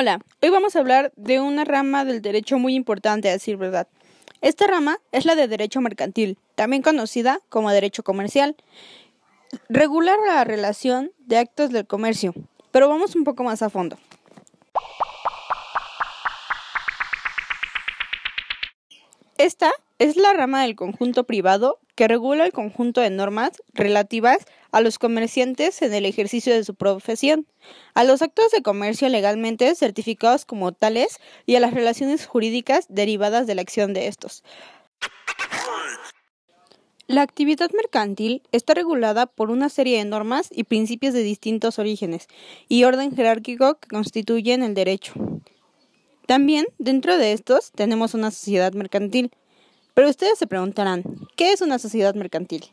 Hola, hoy vamos a hablar de una rama del derecho muy importante, a decir verdad. Esta rama es la de derecho mercantil, también conocida como derecho comercial. Regula la relación de actos del comercio, pero vamos un poco más a fondo. Esta es la rama del conjunto privado que regula el conjunto de normas relativas a los comerciantes en el ejercicio de su profesión, a los actos de comercio legalmente certificados como tales y a las relaciones jurídicas derivadas de la acción de estos. La actividad mercantil está regulada por una serie de normas y principios de distintos orígenes y orden jerárquico que constituyen el derecho. También, dentro de estos, tenemos una sociedad mercantil. Pero ustedes se preguntarán, ¿qué es una sociedad mercantil?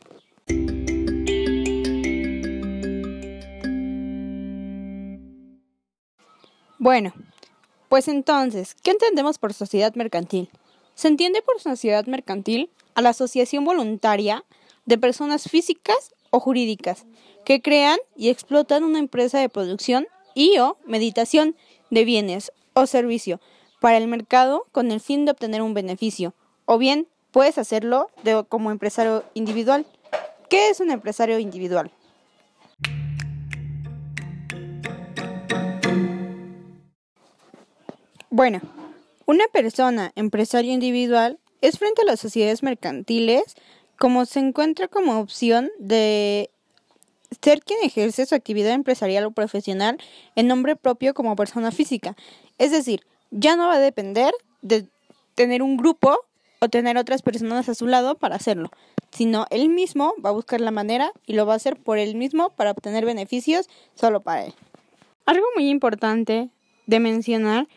Bueno, pues entonces, ¿qué entendemos por sociedad mercantil? Se entiende por sociedad mercantil a la asociación voluntaria de personas físicas o jurídicas que crean y explotan una empresa de producción y o meditación de bienes o servicio para el mercado con el fin de obtener un beneficio, o bien puedes hacerlo como empresario individual. ¿Qué es un empresario individual? Bueno, una persona empresario individual es frente a las sociedades mercantiles como se encuentra como opción de ser quien ejerce su actividad empresarial o profesional en nombre propio como persona física. Es decir, ya no va a depender de tener un grupo o tener otras personas a su lado para hacerlo, sino él mismo va a buscar la manera y lo va a hacer por él mismo para obtener beneficios solo para él. Algo muy importante de mencionar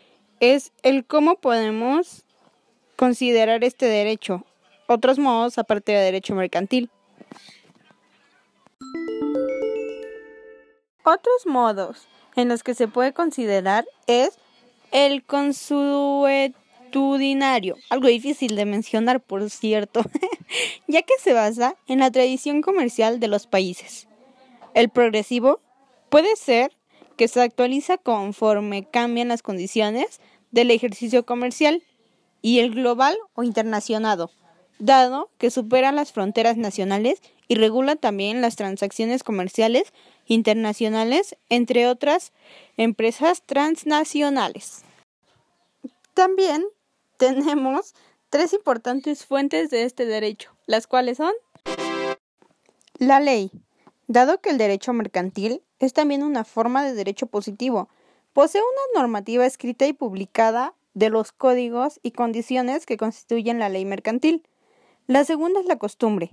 es el cómo podemos considerar este derecho, otros modos aparte de derecho mercantil. Otros modos en los que se puede considerar es el consuetudinario, algo difícil de mencionar por cierto, ya que se basa en la tradición comercial de los países. El progresivo puede ser que se actualiza conforme cambian las condiciones del ejercicio comercial y el global o internacionado, dado que supera las fronteras nacionales y regula también las transacciones comerciales internacionales, entre otras empresas transnacionales. También tenemos tres importantes fuentes de este derecho, las cuales son la ley, dado que el derecho mercantil es también una forma de derecho positivo, posee una normativa escrita y publicada de los códigos y condiciones que constituyen la ley mercantil. La segunda es la costumbre,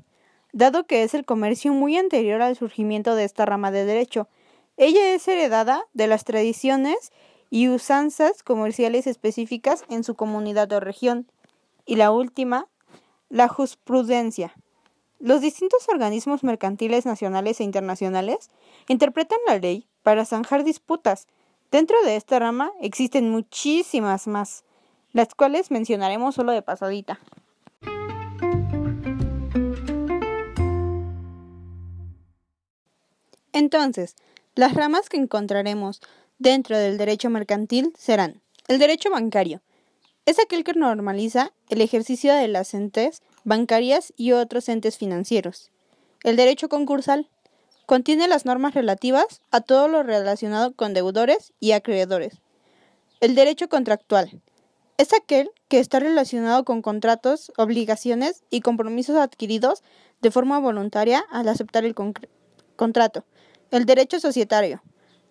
dado que es el comercio muy anterior al surgimiento de esta rama de derecho. Ella es heredada de las tradiciones y usanzas comerciales específicas en su comunidad o región. Y la última, la jurisprudencia. Los distintos organismos mercantiles nacionales e internacionales interpretan la ley para zanjar disputas. Dentro de esta rama existen muchísimas más, las cuales mencionaremos solo de pasadita. Entonces, las ramas que encontraremos dentro del derecho mercantil serán el derecho bancario. Es aquel que normaliza el ejercicio de las entes bancarias y otros entes financieros. El derecho concursal contiene las normas relativas a todo lo relacionado con deudores y acreedores. El derecho contractual es aquel que está relacionado con contratos, obligaciones y compromisos adquiridos de forma voluntaria al aceptar el contrato. El derecho societario,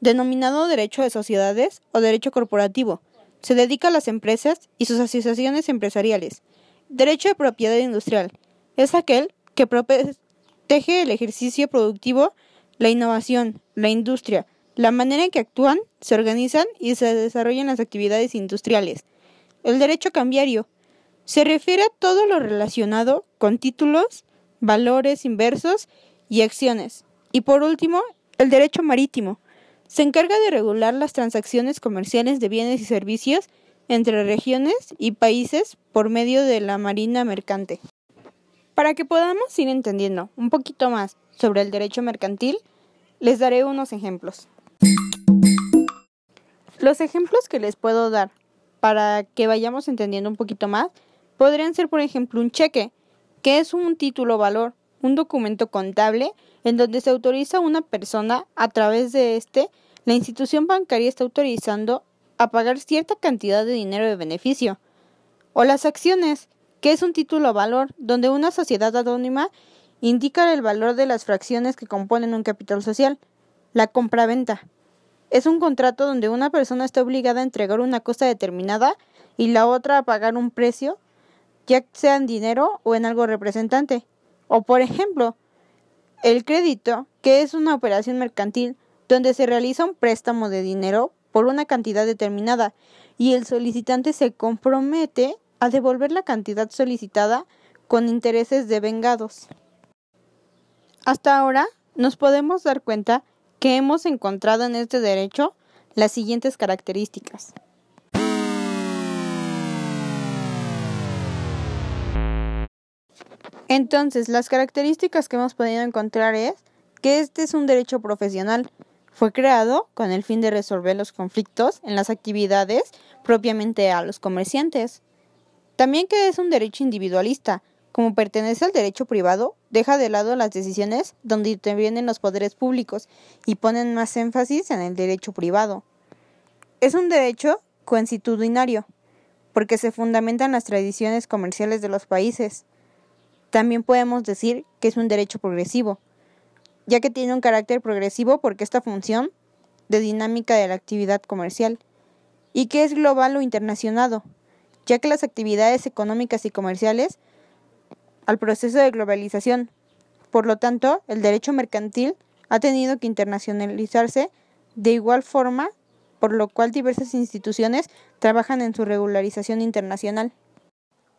denominado derecho de sociedades o derecho corporativo, se dedica a las empresas y sus asociaciones empresariales. Derecho de propiedad industrial es aquel que protege el ejercicio productivo, la innovación, la industria, la manera en que actúan, se organizan y se desarrollan las actividades industriales. El derecho cambiario se refiere a todo lo relacionado con títulos, valores inversos y acciones. Y por último, el derecho marítimo se encarga de regular las transacciones comerciales de bienes y servicios entre regiones y países por medio de la marina mercante. Para que podamos ir entendiendo un poquito más sobre el derecho mercantil, les daré unos ejemplos. Los ejemplos que les puedo dar para que vayamos entendiendo un poquito más podrían ser, por ejemplo, un cheque, que es un título valor, un documento contable en donde se autoriza a una persona a través de este, la institución bancaria está autorizando a pagar cierta cantidad de dinero de beneficio. O las acciones, que es un título valor, donde una sociedad anónima indica el valor de las fracciones que componen un capital social. La compraventa. Es un contrato donde una persona está obligada a entregar una cosa determinada y la otra a pagar un precio, ya sea en dinero o en algo representante. O por ejemplo, el crédito, que es una operación mercantil donde se realiza un préstamo de dinero por una cantidad determinada y el solicitante se compromete a devolver la cantidad solicitada con intereses devengados. Hasta ahora nos podemos dar cuenta que hemos encontrado en este derecho las siguientes características. Entonces, las características que hemos podido encontrar es que este es un derecho profesional. Fue creado con el fin de resolver los conflictos en las actividades propiamente a los comerciantes. También que es un derecho individualista. Como pertenece al derecho privado, deja de lado las decisiones donde intervienen los poderes públicos y ponen más énfasis en el derecho privado. Es un derecho constitucionario, porque se fundamentan las tradiciones comerciales de los países. También podemos decir que es un derecho progresivo, ya que tiene un carácter progresivo porque esta función de dinámica de la actividad comercial, y que es global o internacionado, ya que las actividades económicas y comerciales al proceso de globalización. Por lo tanto, el derecho mercantil ha tenido que internacionalizarse de igual forma, por lo cual diversas instituciones trabajan en su regularización internacional.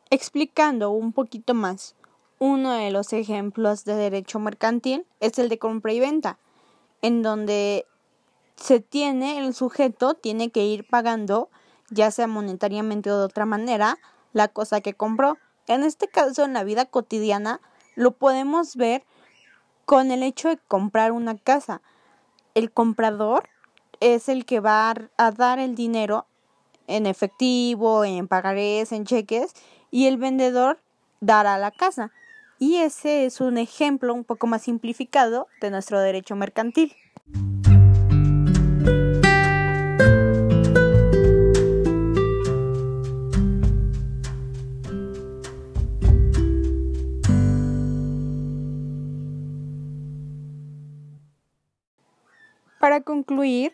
Explicando un poquito más uno de los ejemplos de derecho mercantil es el de compra y venta, en donde se tiene, el sujeto tiene que ir pagando, ya sea monetariamente o de otra manera, la cosa que compró. En este caso, en la vida cotidiana, lo podemos ver con el hecho de comprar una casa. El comprador es el que va a dar el dinero en efectivo, en pagarés, en cheques, y el vendedor dará la casa. Y ese es un ejemplo un poco más simplificado de nuestro derecho mercantil. Para concluir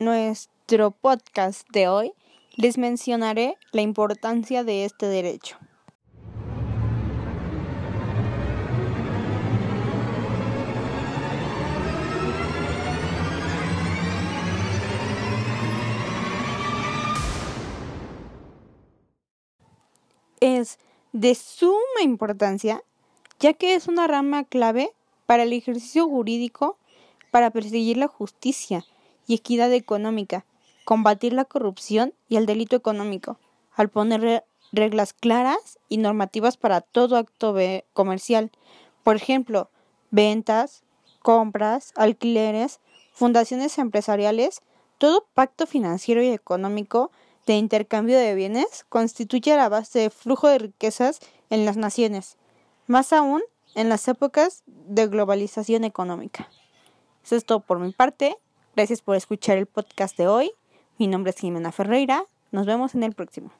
nuestro podcast de hoy, les mencionaré la importancia de este derecho. Es de suma importancia, ya que es una rama clave para el ejercicio jurídico para perseguir la justicia y equidad económica, combatir la corrupción y el delito económico, al poner reglas claras y normativas para todo acto comercial, por ejemplo, ventas, compras, alquileres, fundaciones empresariales, todo pacto financiero y económico de intercambio de bienes constituye la base de flujo de riquezas en las naciones, más aún en las épocas de globalización económica. Eso es todo por mi parte. Gracias por escuchar el podcast de hoy. Mi nombre es Jimena Ferreira. Nos vemos en el próximo.